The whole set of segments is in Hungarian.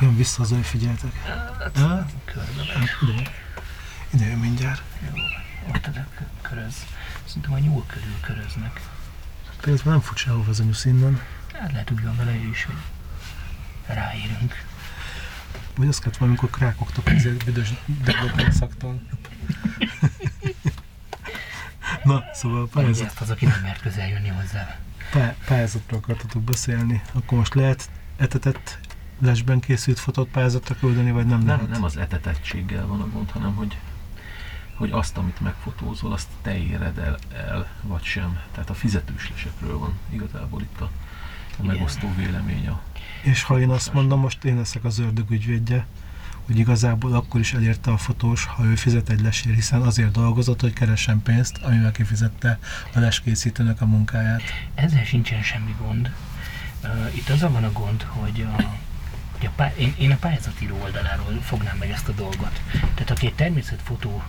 Jön vissza az, figyeltek. Ha? Körbe Ide, ide jön mindjárt. Jó, ott köröz. Szerintem a nyúl körül köröznek. Például nem fut sehova az a nyusz innen. Hát lehet úgy van vele ő is, hogy ráérünk. Vagy azt kellett valamikor krákoktok ezért büdös szaktól. Na, szóval a pályázat, Ezt az, aki nem mert közel jönni hozzá. pá- pályázatról akartatok beszélni. Akkor most lehet etetett lesben készült fotót pályázatra küldeni, vagy nem lehet? Nem, nem az etetettséggel van a gond, hanem hogy, hogy azt, amit megfotózol, azt te éred el, el, vagy sem. Tehát a fizetős lesekről van igazából itt a, a megosztó vélemény. A, És ha én azt mondom, most én leszek az ördög ügyvédje, hogy igazából akkor is elérte a fotós, ha ő fizet egy lesért, hiszen azért dolgozott, hogy keressen pénzt, amivel kifizette a leskészítőnek a munkáját. Ezzel sincsen semmi gond. Uh, Itt az van a gond, hogy a, hogy a pá- én, én a pályázatíró oldaláról fognám meg ezt a dolgot. Tehát aki egy természetfotó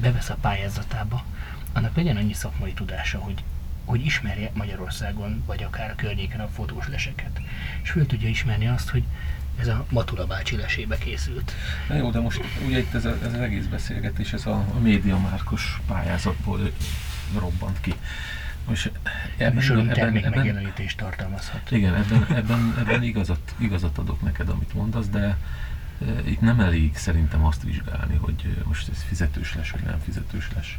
bevesz a pályázatába, annak legyen annyi szakmai tudása, hogy, hogy ismerje Magyarországon, vagy akár a környéken a fotós leseket. És föl tudja ismerni azt, hogy ez a Matula bácsi lesébe készült. Na jó, de most ugye itt ez, a, ez az egész beszélgetés, ez a, a médiamárkos pályázatból ö, robbant ki. Most ebben, Műsorunk ebben, ebben, megjelenítést tartalmazhat. igen, ebben, ebben, ebben igazat, igazat adok neked, amit mondasz, de e, itt nem elég szerintem azt vizsgálni, hogy e, most ez fizetős lesz, vagy nem fizetős lesz,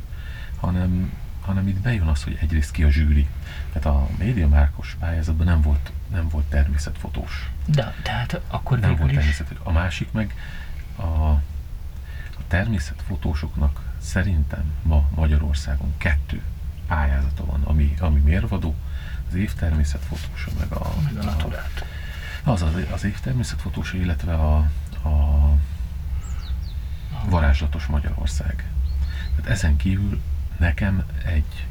hanem, hanem itt bejön az, hogy egyrészt ki a zsűri. Tehát a médiamárkos pályázatban nem volt, nem volt természetfotós. De tehát akkor Nem volt is... természetfotós. A másik meg a, a természetfotósoknak szerintem ma Magyarországon kettő pályázata van, ami, ami mérvadó, az év természetfotósa, meg a, Meg a naturát. az, az, az év természetfotósa, illetve a, a varázslatos Magyarország. Tehát ezen kívül nekem egy,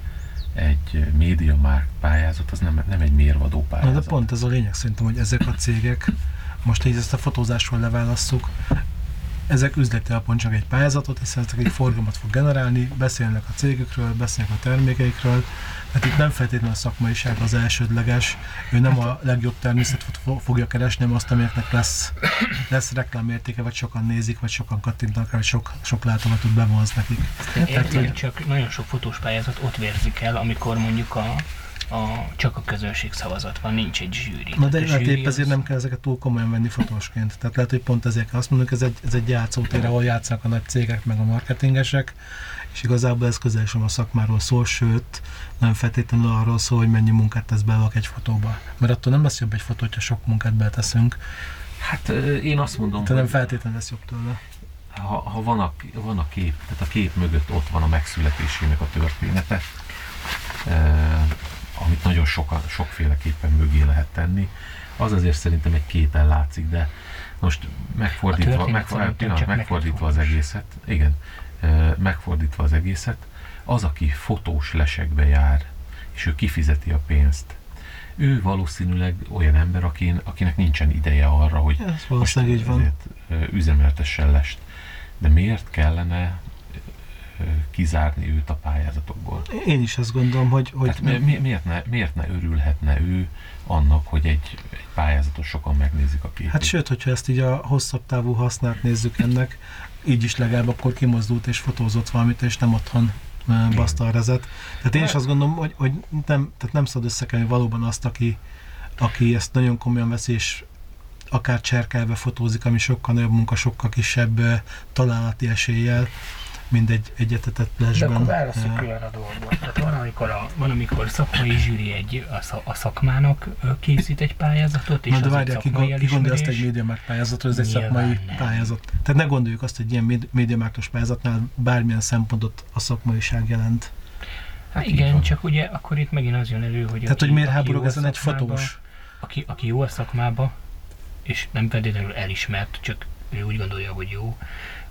egy média már pályázat, az nem, nem egy mérvadó Na pályázat. de pont ez a lényeg szerintem, hogy ezek a cégek, most így ezt a fotózásról leválasszuk, ezek üzleti alapon csak egy pályázatot, hiszen ezek egy forgalmat fog generálni, beszélnek a cégükről, beszélnek a termékeikről, tehát itt nem feltétlenül a szakmaiság az elsődleges, ő nem a legjobb természetet fo- fogja keresni, hanem azt, aminek lesz, lesz reklámértéke, vagy sokan nézik, vagy sokan kattintanak vagy sok, sok látogatót bevonz nekik. Értem, csak nagyon sok fotós pályázat ott vérzik el, amikor mondjuk a, a, csak a közönség szavazat van, nincs egy zsűri. Na de a lehet zsűri épp ezért az- nem kell ezeket túl komolyan venni fotósként. Tehát lehet, hogy pont ezért azt mondjuk, ez egy, ez egy játszótér, ahol játszanak a nagy cégek, meg a marketingesek, és igazából ez közel sem a szakmáról szól, sőt, nem feltétlenül arról szól, hogy mennyi munkát tesz bele egy fotóba. Mert attól nem lesz jobb egy fotó, hogyha sok munkát beleteszünk, Hát én azt mondom, tehát nem feltétlenül lesz jobb tőle. ha, ha van, a, van a kép, tehát a kép mögött ott van a megszületésének a története, amit nagyon soka, sokféleképpen mögé lehet tenni, az azért szerintem egy képen látszik, de most megfordítva, megfordítva, pillanat, megfordítva az egészet, igen, megfordítva az egészet, az, aki fotós lesekbe jár, és ő kifizeti a pénzt, ő valószínűleg olyan ember, akin, akinek nincsen ideje arra, hogy Ez valószínűleg így van. üzemeltessen lest. De miért kellene kizárni őt a pályázatokból? Én is azt gondolom, hogy, hogy Tehát mi, mi, miért, ne, miért ne örülhetne ő annak, hogy egy, egy pályázatot sokan megnézik a képét? Hát sőt, hogyha ezt így a hosszabb távú hasznát nézzük ennek, így is legalább akkor kimozdult és fotózott valamit, és nem otthon ö, baszta a rezet. Tehát én is azt gondolom, hogy, hogy nem, tehát nem szabad összekenni valóban azt, aki, aki ezt nagyon komolyan veszi, és akár cserkelve fotózik, ami sokkal nagyobb munka, sokkal kisebb találati eséllyel, mint egy egyetetett De akkor választjuk ö, külön a dolgot. Tehát van, amikor, a, van, amikor szakmai zsűri egy, a, a szakmának készít egy pályázatot, és Na de egy várják, ki, ki gondolja azt egy médiamarkt pályázatról, ez egy Nyilván szakmai nem. pályázat. Tehát ne gondoljuk azt, hogy ilyen médi- médiamarktos pályázatnál bármilyen szempontot a szakmaiság jelent. Hát igen, van. csak ugye akkor itt megint az jön elő, hogy Tehát, aki, hogy miért háborog ezen egy fotós? Aki, aki jó a szakmába, és nem feltétlenül elismert, csak ő úgy gondolja, hogy jó.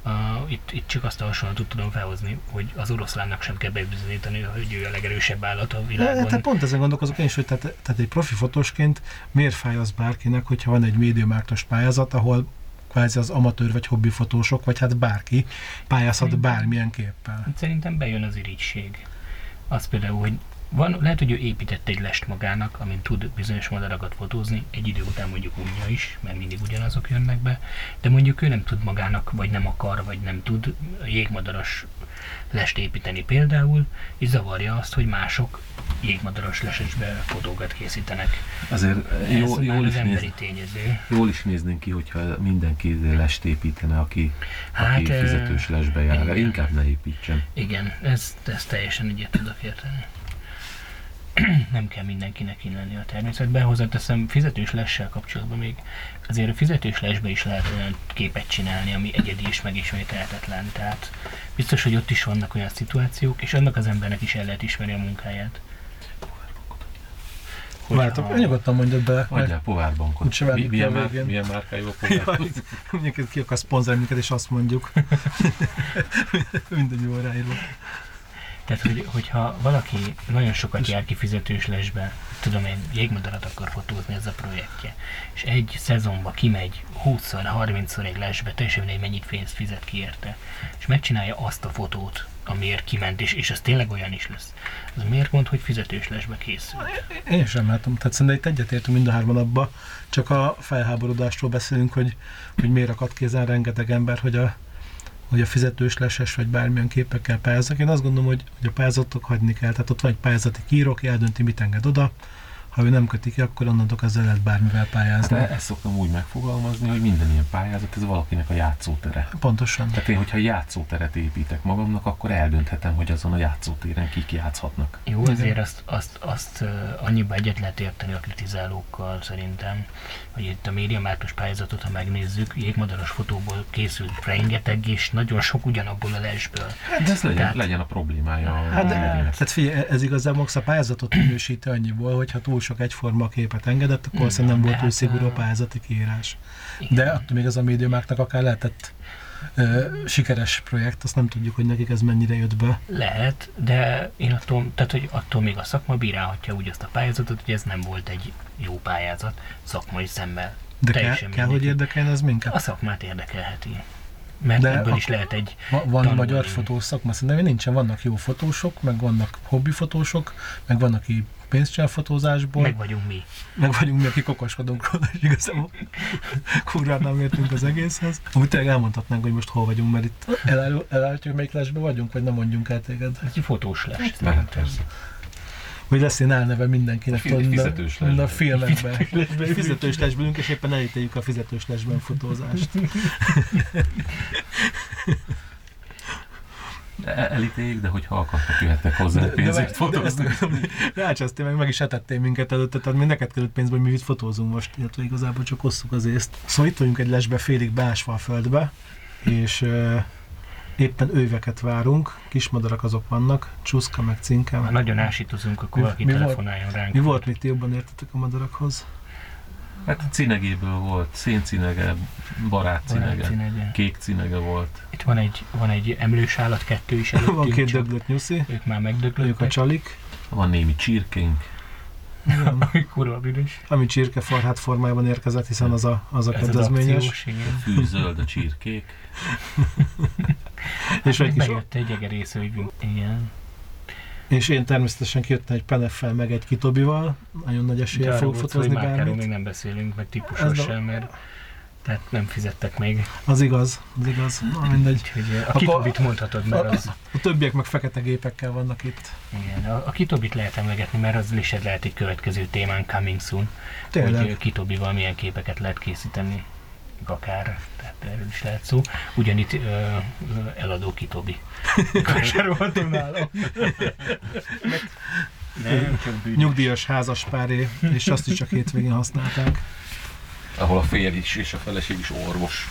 Uh, itt, itt csak azt a hasonlatot tudom felhozni, hogy az oroszlánnak sem kell bebizonyítani, hogy ő a legerősebb állat a De, világon. tehát pont ezen gondolkozok én is, hogy tehát, tehát egy profi fotósként miért fáj az bárkinek, hogyha van egy médiamarktos pályázat, ahol kvázi az amatőr vagy hobbi fotósok, vagy hát bárki pályázhat Szerintem- bármilyen képpel. Szerintem bejön az irigység. Az például, hogy van, lehet, hogy ő épített egy lest magának, amin tud bizonyos madarakat fotózni, egy idő után mondjuk unja is, mert mindig ugyanazok jönnek be, de mondjuk ő nem tud magának, vagy nem akar, vagy nem tud jégmadaras lest építeni például, és zavarja azt, hogy mások jégmadaras lesesbe fotókat készítenek. Azért Ez jól, az is emberi néz, tényező. jól is néznénk ki, hogyha mindenki lest építene, aki, Hát, aki fizetős lesbe jár. igen. Inkább ne építsen. Igen, ez, ez teljesen egyet tudok érteni. nem kell mindenkinek lenni a természetben. Hozzáteszem, fizetős lessel kapcsolatban még azért a fizetős lesbe is lehet olyan képet csinálni, ami egyedi és megismételhetetlen. Tehát biztos, hogy ott is vannak olyan szituációk, és annak az embernek is el lehet ismerni a munkáját. Vártok, nyugodtan mondjad be. Adjál povárbankot. Úgyse Mi, milyen, a már, milyen márkájú a povár? Jaj, ki akar szponzorálni minket, és azt mondjuk. Minden jó ráírva. Tehát, hogy, hogyha valaki nagyon sokat jár ki fizetős lesbe, tudom én, jégmadarat akar fotózni ez a projektje, és egy szezonba kimegy 20-szor, 30-szor egy lesbe, teljesen mindegy, mennyit pénzt fizet ki érte, és megcsinálja azt a fotót, amiért kiment, és, és az tényleg olyan is lesz. Az miért mond, hogy fizetős lesbe készül? Én sem látom. Tehát szerintem itt egyetértünk mind a hárman abba, csak a felháborodásról beszélünk, hogy, hogy miért akad kézen rengeteg ember, hogy a, hogy a fizetős leses vagy bármilyen képekkel pályáznak. Én azt gondolom, hogy, hogy a pályázatok hagyni kell. Tehát ott van egy pályázati kíró, aki eldönti, mit enged oda. Ha ő nem köti ki, akkor onnantól ezzel lehet bármivel pályázni. De ezt szoktam úgy megfogalmazni, hogy minden ilyen pályázat, ez valakinek a játszótere. Pontosan. Tehát én, hogyha játszóteret építek magamnak, akkor eldönthetem, hogy azon a játszótéren kik játszhatnak. Jó, Igen. azért azt, azt, azt annyiba egyet lehet érteni a kritizálókkal szerintem, hogy itt a médiamártos pályázatot, ha megnézzük, jégmadaras fotóból készült rengeteg, és nagyon sok ugyanabból a lesből. De ez legyen, Tehát- legyen a problémája a Hát, de, médiának. tehát figyelj, ez igazából a pályázatot minősíti annyiból, hogy ha túl sok egyforma képet engedett, akkor Mm, azt nem volt hát, szigorú a pályázati kiírás. Igen. De attól még ez a médiumáknak akár lehetett ö, sikeres projekt, azt nem tudjuk, hogy nekik ez mennyire jött be. Lehet, de én attól, tehát, hogy attól még a szakma bírálhatja úgy azt a pályázatot, hogy ez nem volt egy jó pályázat szakmai szemmel. De kell, kell hogy érdekeljen ez minket? A szakmát érdekelheti. Mert De ebből is lehet egy Va- Van tanulni. magyar fotós szakma, szerintem nincsen, vannak jó fotósok, meg vannak hobbi fotósok, meg vannak, aki pénzt csinál fotózásból, meg vagyunk mi. meg vagyunk mi, akik okoskodunk róla, és igazából kurvát nem értünk az egészhez. Amúgy tényleg elmondhatnánk, hogy most hol vagyunk, mert itt elárul- elárultjuk, melyik lesbe vagyunk, vagy nem mondjunk el téged. Egy fotós lesz. Lehet, szerintem. persze. Vagy lesz ilyen elneve mindenkinek, Fi- tudod, mind a- fizetős mind a filmekben. Fizetős lesben ülünk, és éppen elítéljük a fizetős lesben fotózást. Elítéljük, de hogyha akartak, jöhettek hozzá pénzért fotózni. Rácsáztél meg, meg is etettél minket előtte, tehát mindeket kellett pénzbe, hogy mi itt fotózunk most, illetve igazából csak osszuk az észt. Szóval itt vagyunk egy lesbe félig beásva a földbe, és uh, éppen őveket várunk, kismadarak azok vannak, csuszka meg cinke. Nagyon ásítozunk, akkor valaki telefonáljon ránk. Mi volt, mit ti jobban értetek a madarakhoz? Hát cinegéből volt, széncinege, barátcinege, Cinege. kék cinege volt. Itt van egy, van egy emlős állat, kettő is Van előttünk, két csak döglött nyuszi, ők már ők a csalik, Van némi csirkénk, Ami kurva büdös. ami csirkefarhát formájában érkezett, hiszen az a, az a Ez kedvezményes. akciós, igen. fű zöld a csirkék. És egy kis bejött egy egerészőjünk. Igen. És én természetesen kijöttem egy peneffel, meg egy kitobival. Nagyon nagy eséllyel fogok fotózni bármit. még nem beszélünk, meg Ez típusról a- sem, mert tehát nem fizettek még. Az igaz, az igaz. Na, mindegy. Úgyhogy a Akkor- kitobit mondhatod, mert A, az, a többiek meg fekete gépekkel vannak itt. igen, a, a kitobit lehet emlegetni, mert az is lehet egy következő témán coming soon, Tényleg. hogy kitobival milyen képeket lehet készíteni akár, tehát erről is lehet szó. Ugyanitt ö, eladó kitobi. Vásárolhatunk nálam. Nem, csak bűnös. Nyugdíjas házaspáré, és azt is csak hétvégén használták. Ahol a férj is és a feleség is orvos.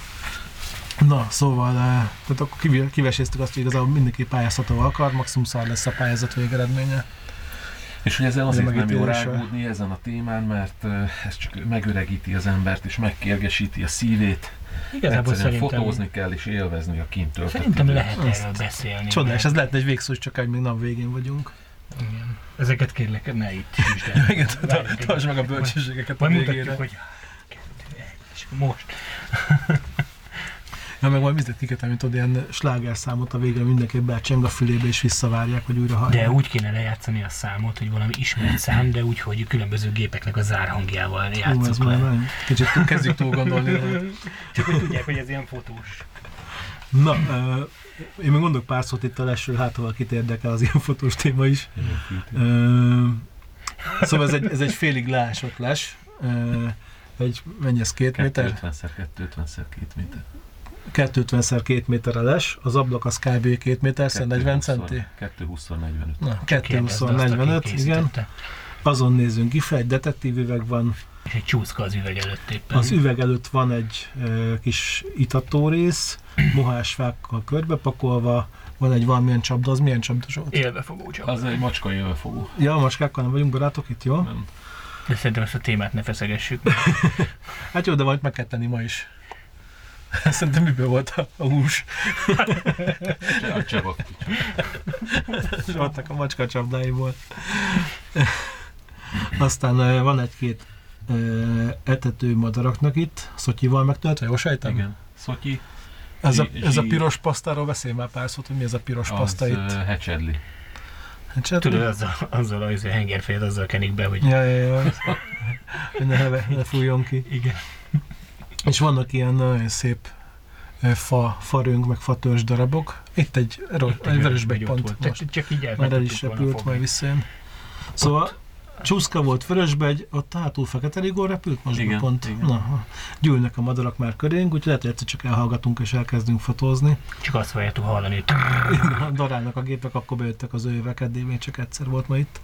Na, szóval, eh, tehát akkor kiveséztük azt, hogy igazából mindenki pályázható akar, maximum szar lesz a pályázat végeredménye. És hogy ezen azért nem jó rágódni ezen a témán, mert ez csak megöregíti az embert, és megkérgesíti a szívét. Igazából Egyszerűen szerintem, fotózni kell, és élvezni a kint töltött szerintem lehet erről beszélni. Csodás, ez lehetne egy végszó, csak hogy még nap végén vagyunk. Igen. Ezeket kérlek, ne itt el. Igen, egy- tartsd meg a bölcsességeket a Majd végére. mutatjuk, hogy egy, most. Ja, meg majd biztos kiket, amit tudod, ilyen slágerszámot a végre mindenki becseng a fülébe, és visszavárják, hogy újra hallják. De úgy kéne lejátszani a számot, hogy valami ismert szám, de úgy, hogy különböző gépeknek a zárhangjával ez játszok már le. nagyon, kicsit kezdjük túl gondolni. Csak hogy tudják, hogy ez ilyen fotós. Na, ö, én még mondok pár szót itt a lesről, hát ha valakit érdekel az ilyen fotós téma is. Ö, szóval ez egy, ez egy félig leásott les. Ö, egy, mennyi ez, két méter? 250 250 2 méter. 250 x 2 méter a les, az ablak az kb. 2 méter, 40 centi. 220 45. Na, Kérdezd 220 azt, aki 45, igen. Azon nézünk ki, egy detektív üveg van, És egy csúszka az üveg előtt éppen. az üveg előtt van egy ö, kis itattórész, mohásfákkal körbepakolva, van egy valamilyen csapda, az milyen csapda Zsolt? Élbefogó csak. Az egy macska jövőfogó. Ja, a maskákkal nem vagyunk barátok itt, jó? Nem. De szerintem ezt a témát ne feszegessük. Hát jó, de majd meg kell tenni ma is. Szerintem miből volt a, a hús? A csavak. Zsoltnak a macska csapdáiból. Aztán van egy-két etető madaraknak itt, szotyival megtöltve, jó sejtem? Igen. Szotyi, Ez a, ez a piros pasztáról beszélj már pár szót, hogy mi ez a piros az paszta itt. uh, Hecsedli. Csak- Tudod, azzal, azzal az hengerfejet azzal kenik be, hogy Ja, ja, ja. Ne, ne fújjon ki. igen. És vannak ilyen nagyon szép fa, farönk, meg fatörzs darabok. Itt egy, ro- egy vörösbegy ott pont. Csak, csak így Már el is repült, majd visszajön. Szóval csúszka volt vörösbegy, ott hátul fekete rigó repült most Igen, pont. igen. Na, gyűlnek a madarak már körénk, úgyhogy lehet, hogy egyszer csak elhallgatunk és elkezdünk fotózni. Csak azt fogjátok hallani, hogy darálnak a gépek, akkor bejöttek az ővek, eddig még csak egyszer volt ma itt.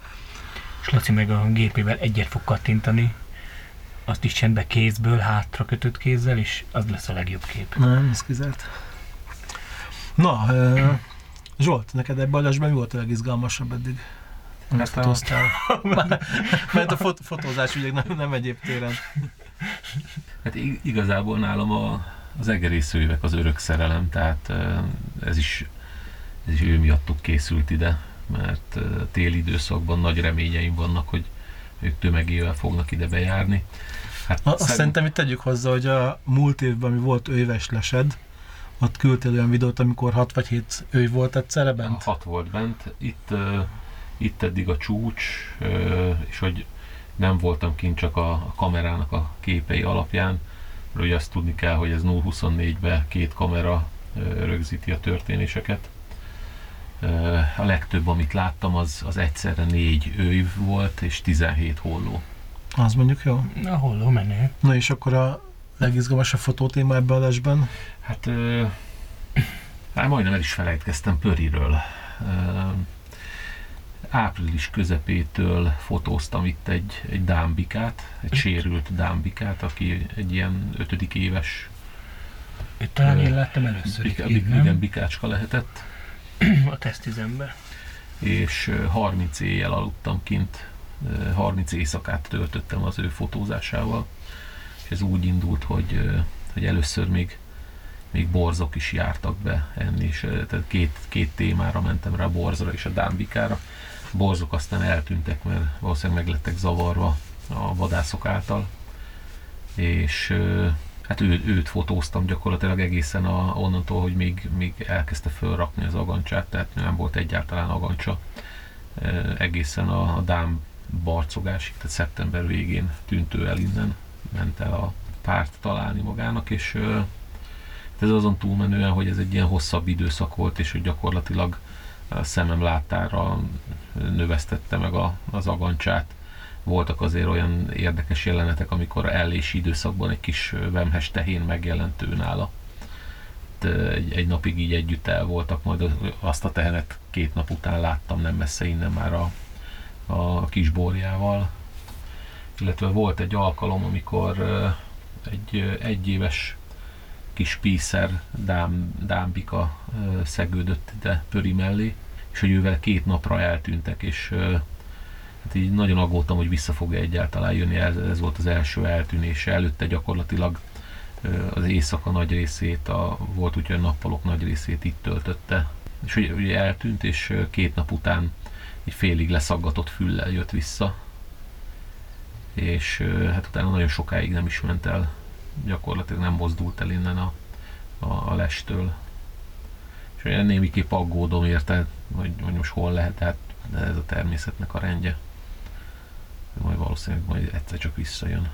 és Laci meg a gépével egyet fog kattintani, azt is csendbe kézből, hátra kötött kézzel, és az lesz a legjobb kép. Nem, ez kizárt. Na, ö, Zsolt, neked ebben a lesben mi volt a legizgalmasabb eddig? Amit Hát a- fotóztál? Mert a fot- fotózás ugye nem, nem egyéb téren. Hát ig- igazából nálam a, az egerészőjövek az örök szerelem, tehát ez is, ez is ő miattuk készült ide, mert téli időszakban nagy reményeim vannak, hogy ők tömegével fognak ide bejárni. Hát azt szeg- szerintem itt tegyük hozzá, hogy a múlt évben, ami volt őves lesed, ott küldtél olyan videót, amikor 6 vagy 7 őj volt egyszerre bent. Hat volt bent. Itt, uh, itt eddig a csúcs, uh, és hogy nem voltam kint csak a, a kamerának a képei alapján, mert ugye azt tudni kell, hogy ez 0-24-be két kamera uh, rögzíti a történéseket. A legtöbb, amit láttam, az, az egyszerre négy őv volt, és 17 holló. Az mondjuk jó. Na, holló menő. Na és akkor a legizgalmasabb fotótéma ebben a lesben? Hát, uh, hát majdnem el is felejtkeztem Pöriről. Uh, április közepétől fotóztam itt egy, egy dámbikát, egy sérült dámbikát, aki egy ilyen ötödik éves Itt talán én Ö, láttam először bika, itt, bik, nem? igen, bikácska lehetett, A tesztüzembe. és ö, 30 éjjel aludtam kint, ö, 30 éjszakát töltöttem az ő fotózásával, és ez úgy indult, hogy, hogy először még még borzok is jártak be enni, és tehát két, két témára mentem rá, borzra és a dámbikára. Borzok aztán eltűntek, mert valószínűleg meg lettek zavarva a vadászok által, és hát ő, őt fotóztam gyakorlatilag egészen a, onnantól, hogy még, még elkezdte fölrakni az agancsát, tehát nem volt egyáltalán agancsa, egészen a, a dám barcogásig, tehát szeptember végén tűnt ő el innen, ment el a párt találni magának, és ö, ez azon túlmenően, hogy ez egy ilyen hosszabb időszak volt, és hogy gyakorlatilag a szemem láttára növesztette meg a, az agancsát. Voltak azért olyan érdekes jelenetek, amikor ellési időszakban egy kis vemhes tehén megjelent ő nála. Egy, egy napig így együtt el voltak, majd azt a tehenet két nap után láttam nem messze innen már a, a kisborjával. Illetve volt egy alkalom, amikor egy egyéves kis píszer dám, dámbika szegődött ide Pöri mellé, és hogy ővel két napra eltűntek, és hát így nagyon aggódtam, hogy vissza fog egyáltalán jönni, ez, ez volt az első eltűnése, előtte gyakorlatilag az éjszaka nagy részét, a, volt úgy, hogy a nappalok nagy részét itt töltötte, és ugye, ugye eltűnt, és két nap után egy félig leszaggatott füllel jött vissza, és hát utána nagyon sokáig nem is ment el, gyakorlatilag nem mozdult el innen a a, a lestől. És olyan némiképp aggódom érte, hogy, hogy most hol lehet, hát ez a természetnek a rendje. Majd valószínűleg majd egyszer csak visszajön.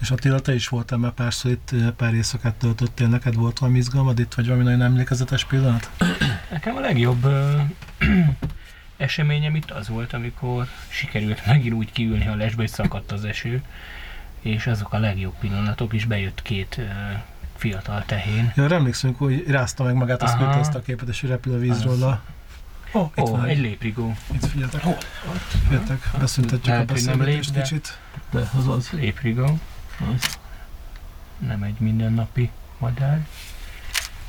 És Attila, te is voltál már párszor itt, eh, pár éjszakát töltöttél, neked volt valami izgalmad itt, vagy valami nagyon emlékezetes pillanat? Nekem a legjobb ö, eseményem itt az volt, amikor sikerült megint úgy kiülni a lesbe, hogy szakadt az eső, és azok a legjobb pillanatok, és bejött két ö, fiatal tehén. Ja, emlékszünk, hogy rázta meg magát, azt küldte a képet, és repül a vízről a... Oh, itt van egy léprigó. itt figyeltek. Figyeltek, beszüntetjük a Lehet, nem beszélgetést lép, de- kicsit. De az az. Léprigó. Nem egy mindennapi madár.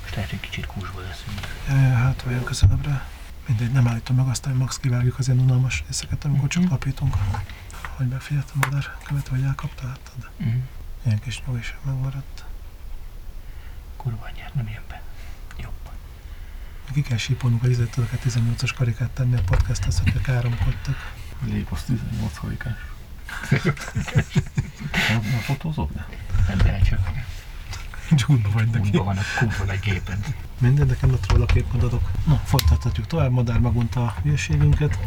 Most lehet, hogy kicsit kúsba leszünk. Ja, hát olyan közelebbre. Mindegy, nem állítom meg, aztán max kivágjuk az ilyen unalmas részeket, amikor csak Mhm. lapítunk. Hogy befigyeltem a madár, követ, hogy elkapta, láttad? Mm. Ilyen kis nyugis megmaradt. Kurva anyját, nem jön be. Ki kell sípolnunk a 18-as karikát tenni a podcasthez, hogyha káromkodtak. Lép az 18 harikás. nem, nem fotózok, de? Nem lehet csak. Csúndba vagy neki. Útban van a kurva nagy gépen. Minden, nekem lett róla képet adok. Na, folytathatjuk tovább, madár megunta a hülyeségünket.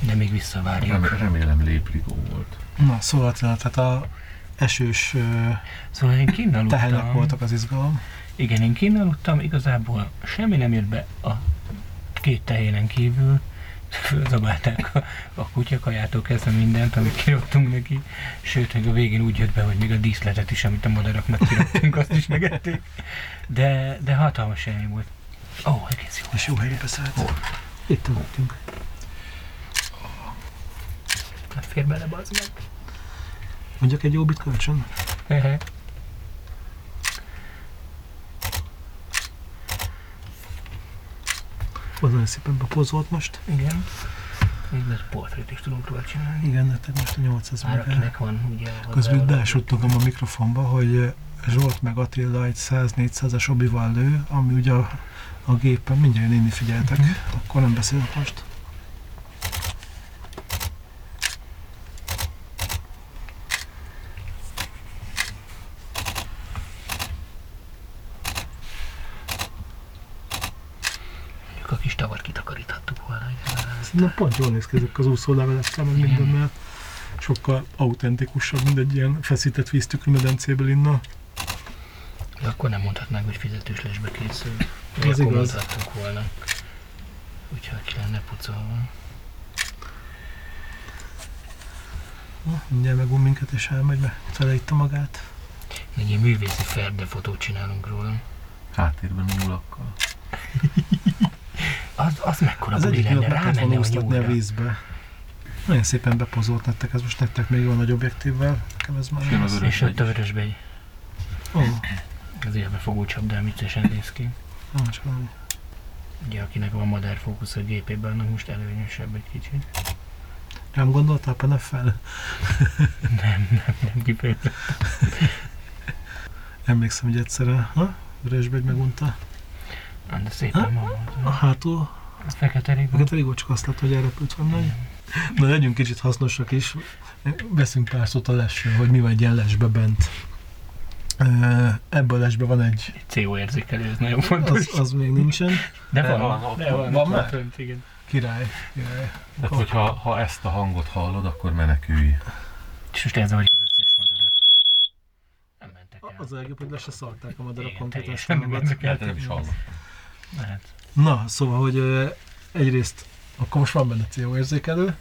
De még visszavárjuk. Remélem, remélem léprigó volt. Na, szóval tehát a esős Szóval én tehenek voltak az izgalom. Igen, én kinn aludtam, igazából semmi nem jött be a két tehénen kívül. Fölzabálták a, a kutyakajától kezdve mindent, amit kiraktunk neki. Sőt, még a végén úgy jött be, hogy még a díszletet is, amit a madaraknak kiraktunk, azt is megették. De, de hatalmas élmény volt. Ó, oh, egész jó. És jó helyre beszállt. Itt aludtunk. Hát fér bele, bazd meg. Mondjak egy jobbit kölcsön? Az nagyon szépen bepozolt most. Igen. Még lehet portrét is tudunk róla csinálni. Igen, nektek most a 800 Már akinek van, ugye... Közben belsuttogom a mikrofonba, hogy eh, Zsolt meg Attila egy 100-400-as obival lő, ami ugye a, a gépen mindjárt inni, figyeltek. Mhm. Akkor nem beszélek most. Mondjuk a kis tavart kitakaríthattuk volna. Na pont jól néz ki ezek az úszólevelekkel, meg mindennel. Sokkal autentikusabb, mint egy ilyen feszített víztükrű medencéből inna. De akkor nem mondhatnánk, hogy fizetős lesbe készül. Akkor igaz. mondhattunk volna. Úgyhogy ki lenne pucolva. Na, mindjárt megún minket, és elmegy, mert feleitta magát. Még ilyen művészi ferde fotót csinálunk róla. Háttérben nyulakkal. Az, az mekkora Az buli lenne, rámenne a úsztatni a vízbe. Nagyon szépen bepozolt nektek, ez most nektek még van nagy objektívvel. Nekem ez már nem az És ott a egy. vörösbegy. Ó, Az élbefogó csapdám viccesen néz ki. nem csak valami. Ugye akinek van madárfókusz a gépében, annak most előnyösebb egy kicsit. Rám gondoltál Peneffel? Nem, nem, nem kifejezem. Emlékszem, hogy egyszerre, ha? Vörösbegy megunta. De szépen van. A hátul, Az fekete rigó. meg elég volt csak azt lett, hogy elrepült van nagy. Na, legyünk kicsit hasznosak is. Veszünk pár szót a lesről, hogy mi van egy ilyen lesbe bent. Ö, Ebből a lesbe van egy, CO érzékelő, ez nagyon fontos. az, az még nincsen. de De van, van, de van, van már? fönt, igen. Király, király. Tehát, hogyha ha ezt a hangot hallod, akkor menekülj. És most ez vagyok az összes madarat. Nem mentek el. Az a legjobb, hogy le se szarták a madarak konkrétan. teljesen nem mentek el. Hát nem is hallom. Lehet. Na, szóval, hogy egyrészt akkor most van benne CO érzékelő,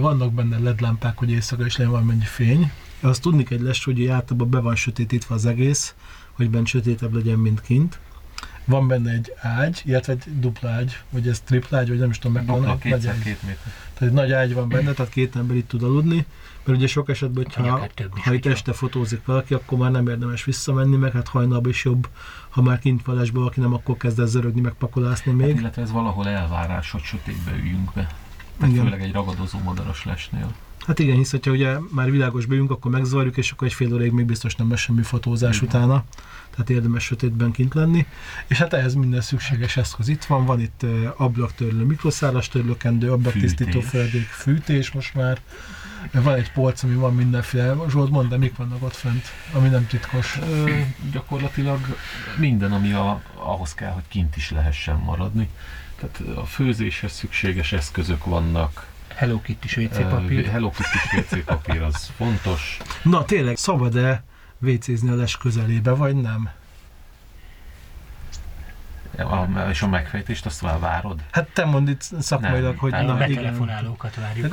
vannak benne LED lámpák, hogy éjszaka is legyen valamennyi fény. Azt tudni kell, hogy les, hogy általában be van sötétítve az egész, hogy bent sötétebb legyen, mint kint. Van benne egy ágy, illetve egy dupla ágy, vagy ez tripla ágy, vagy nem is tudom, meg nagy kétszer ágy. két méter. Tehát egy nagy ágy van benne, tehát két ember itt tud aludni, mert ugye sok esetben, hogyha ha itt este fotózik valaki, akkor már nem érdemes visszamenni, meg hát hajnalban is jobb, ha már kint van lesbe, valaki nem, akkor kezd el zörögni, meg pakolászni Hát, még. illetve ez valahol elvárás, hogy sötétbe üljünk be. Tehát Igen. főleg egy ragadozó madaras lesnél. Hát igen, hisz, hogyha ugye már világos bejünk, akkor megzavarjuk, és akkor egy fél óráig még biztos nem lesz semmi fotózás Igen. utána. Tehát érdemes sötétben kint lenni. És hát ehhez minden szükséges eszköz itt van. Van itt ablaktörlő, mikroszálas törlőkendő, ablaktisztító feledék, fűtés most már. Van egy polc, ami van mindenféle. Zsolt, mondd, de mik vannak ott fent, ami nem titkos. Ö, gyakorlatilag minden, ami a, ahhoz kell, hogy kint is lehessen maradni. Tehát a főzéshez szükséges eszközök vannak. Hello Kitty WC papír. Hello Kitty WC papír az fontos. Na tényleg, szabad-e vécézni a les közelébe, vagy nem? A, és a megfejtést azt elvárod? Hát te mondd itt szakmailag, Nem, hogy hát na A betelefonálókat várjuk.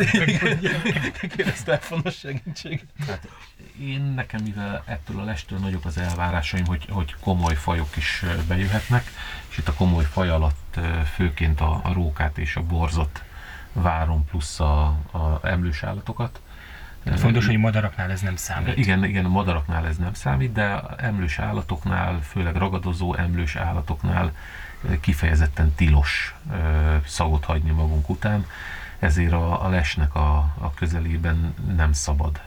Kérdez telefonos segítséget. Hát én nekem, mivel ettől a lestől nagyok az elvárásaim, hogy, hogy komoly fajok is bejöhetnek, és itt a komoly faj alatt ö, főként a, a rókát és a borzot várom, plusz a, a emlős állatokat. Fontos, hogy madaraknál ez nem számít. Igen, igen, a madaraknál ez nem számít, de emlős állatoknál, főleg ragadozó emlős állatoknál kifejezetten tilos szagot hagyni magunk után, ezért a, a lesnek a, a közelében nem szabad.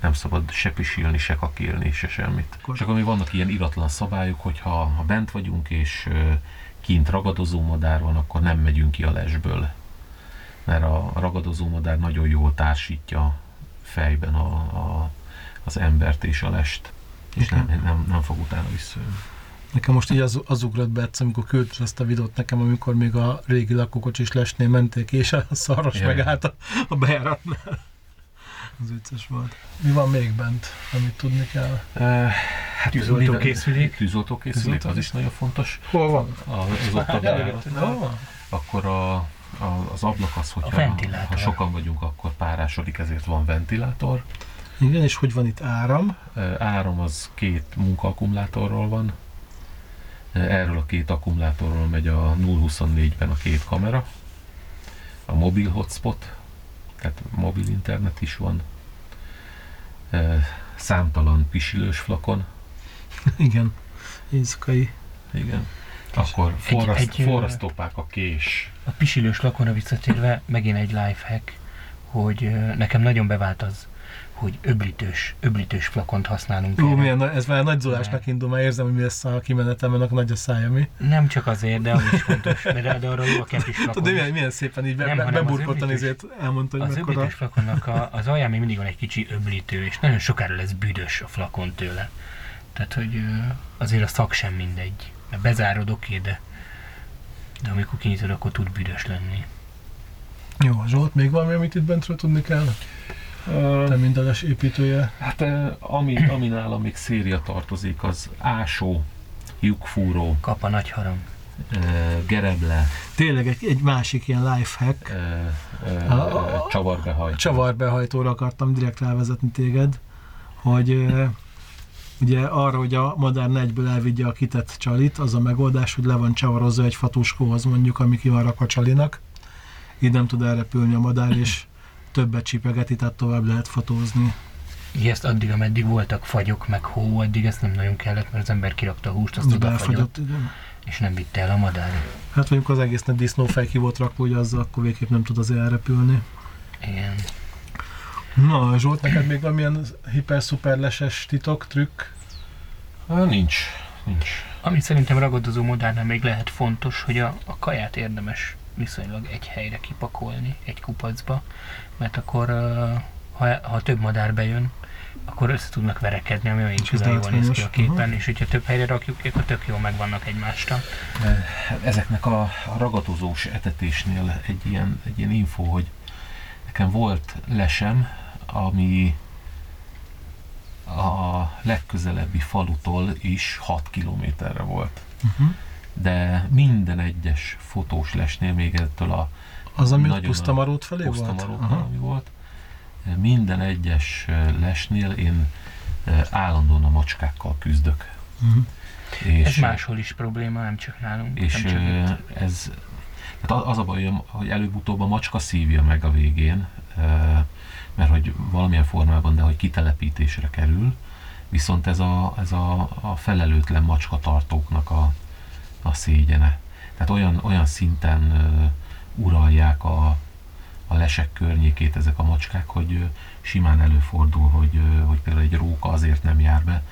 Nem szabad se pisilni, se kakélni, se semmit. Akkor- Csak ami vannak ilyen iratlan szabályok, hogy ha, ha bent vagyunk és ö, kint ragadozó madár van, akkor nem megyünk ki a lesből. Mert a ragadozó madár nagyon jól társítja fejben a, a, az embert és a lest, és nem, nem, nem fog utána visszajönni. Nekem most így az, az ugrott be egyszer, amikor küldted azt a videót nekem, amikor még a régi lakókocsis lesnél menték, és a szarvas Jaj. megállt a, a bejáratnál. Az vicces volt. Mi van még bent, amit tudni kell? Uh, hát Tűzoltókészülék. Tűzoltókészülék, az is nagyon fontos. Hol van? Az ott a van? Akkor a, a, az ablak az, hogyha ha sokan vagyunk, akkor párásodik, ezért van ventilátor. Igen, és hogy van itt áram? Áram az két munkaakkumulátorról van. Erről a két akkumulátorról megy a 024-ben a két kamera. A mobil hotspot, tehát mobil internet is van. Számtalan pisilős flakon. Igen. Éjszakai. Igen. Akkor Egy- forraszt, egy, ö, forrasztópák a kés. A pisilős lakonra visszatérve megint egy lifehack, hogy nekem nagyon bevált az, hogy öblítős, öblítős flakont használunk. Erre. milyen, ez már nagy zolásnak indul, már érzem, hogy mi lesz a kimenetem, annak nagy a szája, mi? Nem csak azért, de az is fontos, mert de arra jó a kepis flakon. Tudod, milyen, milyen szépen így be, Nem, beburkoltan ezért elmondta, hogy Az mekkora... öblítős flakonnak a, az alján még mindig van egy kicsi öblítő, és nagyon sokára lesz büdös a flakon tőle. Tehát, hogy azért a szak sem mindegy. Mert bezárod, oké, de, de amikor kinyitod, akkor tud büdös lenni. Jó, Zsolt, még valami, amit itt bentről tudni kell? Te mindeles építője. Hát ami, ami nálam még széria tartozik, az ásó, lyukfúró, Kap a nagy harang. gereble, Tényleg egy, egy másik ilyen lifehack. csavarbehajtó. Csavarbehajtóra akartam direkt rávezetni téged, hogy ugye arra, hogy a madár ne egyből elvigye a kitett csalit, az a megoldás, hogy le van csavarozva egy fatuskóhoz mondjuk, ami ki van rakva csalinak. Így nem tud elrepülni a madár, és többet csipegeti, tehát tovább lehet fotózni. Így ezt addig, ameddig voltak fagyok, meg hó, addig ezt nem nagyon kellett, mert az ember kirakta a húst, azt Az odafagyott, és nem vitte el a madár. Hát mondjuk az egésznek disznófej ki volt rakva, hogy azzal akkor végképp nem tud azért elrepülni. Igen. Na, Zsolt, neked még valamilyen hiper-szuper leses titok, trükk? Nincs, nincs. Ami szerintem ragadozó modárnál még lehet fontos, hogy a, a kaját érdemes viszonylag egy helyre kipakolni, egy kupacba, mert akkor, ha, ha több madár bejön, akkor össze tudnak verekedni, ami olyan igazán jól néz ki a képen, aha. és hogyha több helyre rakjuk akkor tök jól megvannak egymástól. Hát Ezeknek a, a ragadozós etetésnél egy ilyen, egy ilyen info, hogy nekem volt lesem, ami a legközelebbi falutól is 6 kilométerre volt. Uh-huh. De minden egyes fotós lesnél még ettől a Az, ami ott Nagyon pusztamarót felé volt? pusztamaróknál, ami volt, minden egyes lesnél én állandóan a macskákkal küzdök. Uh-huh. És, Ez máshol is probléma, nem csak nálunk. és nem csak itt. ez tehát az a baj, hogy előbb-utóbb a macska szívja meg a végén, mert hogy valamilyen formában, de hogy kitelepítésre kerül, viszont ez a, ez a, a felelőtlen macskatartóknak a, a szégyene. Tehát olyan, olyan szinten ö, uralják a, a lesek környékét ezek a macskák, hogy ö, simán előfordul, hogy, ö, hogy például egy róka azért nem jár be,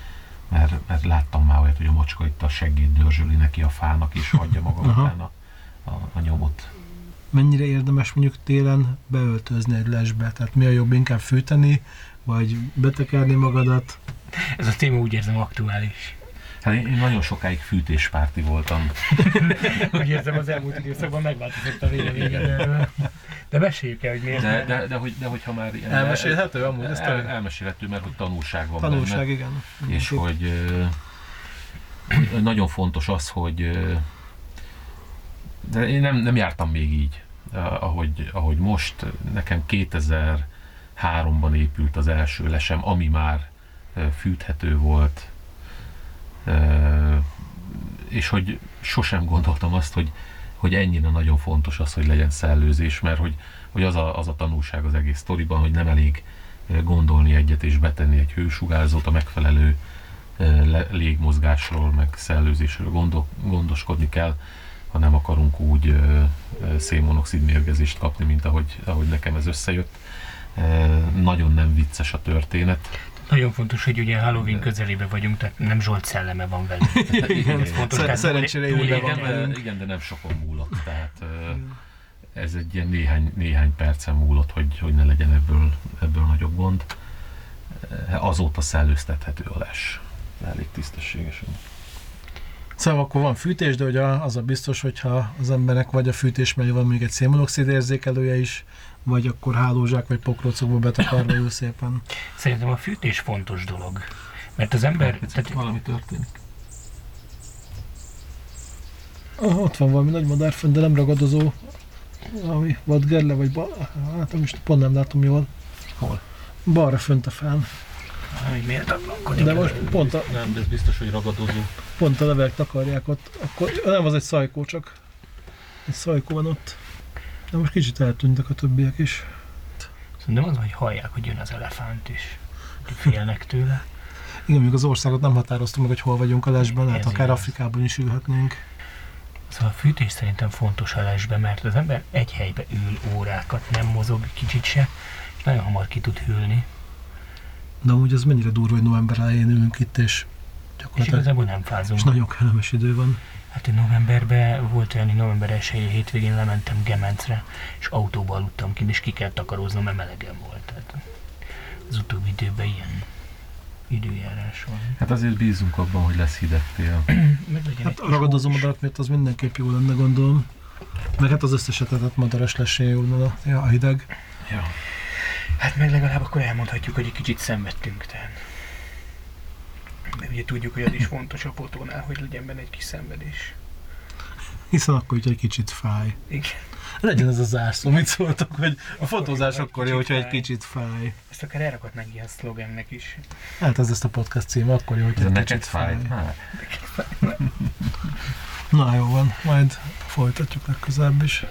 mert, mert láttam már olyat, hogy a macska itt a seggét dörzsöli neki a fának, és hagyja maga Aha. után a, a, a nyomot. Mennyire érdemes mondjuk télen beöltözni egy lesbe? Tehát mi a jobb inkább fűteni, vagy betekerni magadat? Ez a téma úgy érzem aktuális. Hát én, én nagyon sokáig fűtéspárti voltam. Úgy érzem az elmúlt időszakban megváltozott a véleményed erről. De meséljük el, hogy miért. De, de, de, hogy, de hogyha már... ilyen- Elmesélhető amúgy el, tényleg? elmesélhető, mert hogy tanulság van Tanulság, benne. igen. És Mindenképp. hogy, nagyon fontos az, hogy de én nem, nem jártam még így, ahogy, ahogy most. Nekem 2003-ban épült az első lesem, ami már fűthető volt. És hogy sosem gondoltam azt, hogy, hogy ennyire nagyon fontos az, hogy legyen szellőzés, mert hogy, hogy az, a, az a tanulság az egész sztoriban, hogy nem elég gondolni egyet és betenni egy hősugárzót a megfelelő légmozgásról, meg szellőzésről gondol, gondoskodni kell, ha nem akarunk úgy szénmonoxid mérgezést kapni, mint ahogy, ahogy nekem ez összejött. Nagyon nem vicces a történet. Nagyon fontos, hogy ugye Halloween közelébe vagyunk, tehát nem Zsolt szelleme van velünk. Igen, Ez fontos, Szer- szerencsére élve túl- van Igen, velünk. de, igen, de nem sokon múlott, tehát ez egy ilyen néhány, néhány percen múlott, hogy, hogy ne legyen ebből, ebből nagyobb gond. Azóta szellőztethető a les. Elég tisztességesen. Szóval akkor van fűtés, de hogy a- az a biztos, hogyha az emberek vagy a fűtés mellé van még egy szénmonoxid érzékelője is, vagy akkor hálózsák vagy pokrócokba betakarva ül szépen. Szerintem a fűtés fontos dolog. Mert az ember, tehát valami történik. Ah, ott van valami nagy madár fönn, de nem ragadozó. Valami vadgerle, vagy ba... Hát nem is pont nem látom jól. Hol? Balra fönt a fán. Hogy miért aglankodik. De most pont a, Nem, de ez biztos, hogy ragadozó. pont a levelek takarják ott. Akkor nem az egy szajkó csak. Egy szajkó van ott. De most kicsit eltűntek a többiek is. Szerintem az, hogy hallják, hogy jön az elefánt is. Hogy Félnek tőle. Igen, még az országot nem határoztuk meg, hogy hol vagyunk a lesben, Ez akár igaz. Afrikában is ülhetnénk. Szóval a fűtés szerintem fontos a lesbe, mert az ember egy helybe ül órákat, nem mozog kicsit se, és nagyon hamar ki tud hűlni. De amúgy az mennyire durva, hogy november elején ülünk itt, és És gyakorlatilag igazából nem fázunk. és nagyon kellemes idő van. Hát én novemberben volt olyan, hogy november 1 hétvégén lementem Gemencre, és autóba aludtam ki, és ki kell takaróznom, mert melegen volt. Tehát az utóbbi időben ilyen időjárás van. Hát azért bízunk abban, hogy lesz hideg tél. Hát a ragadozó madarak miatt az mindenképp jó lenne, gondolom. Meg hát az összes etetet madaras lesén jó lenne a- a hideg. Ja. Hát meg legalább akkor elmondhatjuk, hogy egy kicsit szenvedtünk, tehát. De ugye tudjuk, hogy az is fontos a fotónál, hogy legyen benne egy kis szenvedés. Hiszen akkor így egy kicsit fáj. Igen. Legyen ez a zárszó, mit szóltok, hogy a fotózás akkor jó, hogyha egy kicsit fáj. Ezt akár elrakhatnánk ilyen szlogennek is. Hát ez ezt a podcast címe, akkor jó, hogyha Ez egy kicsit fáj. fáj? Hát, Na jó van, majd folytatjuk legközelebb is.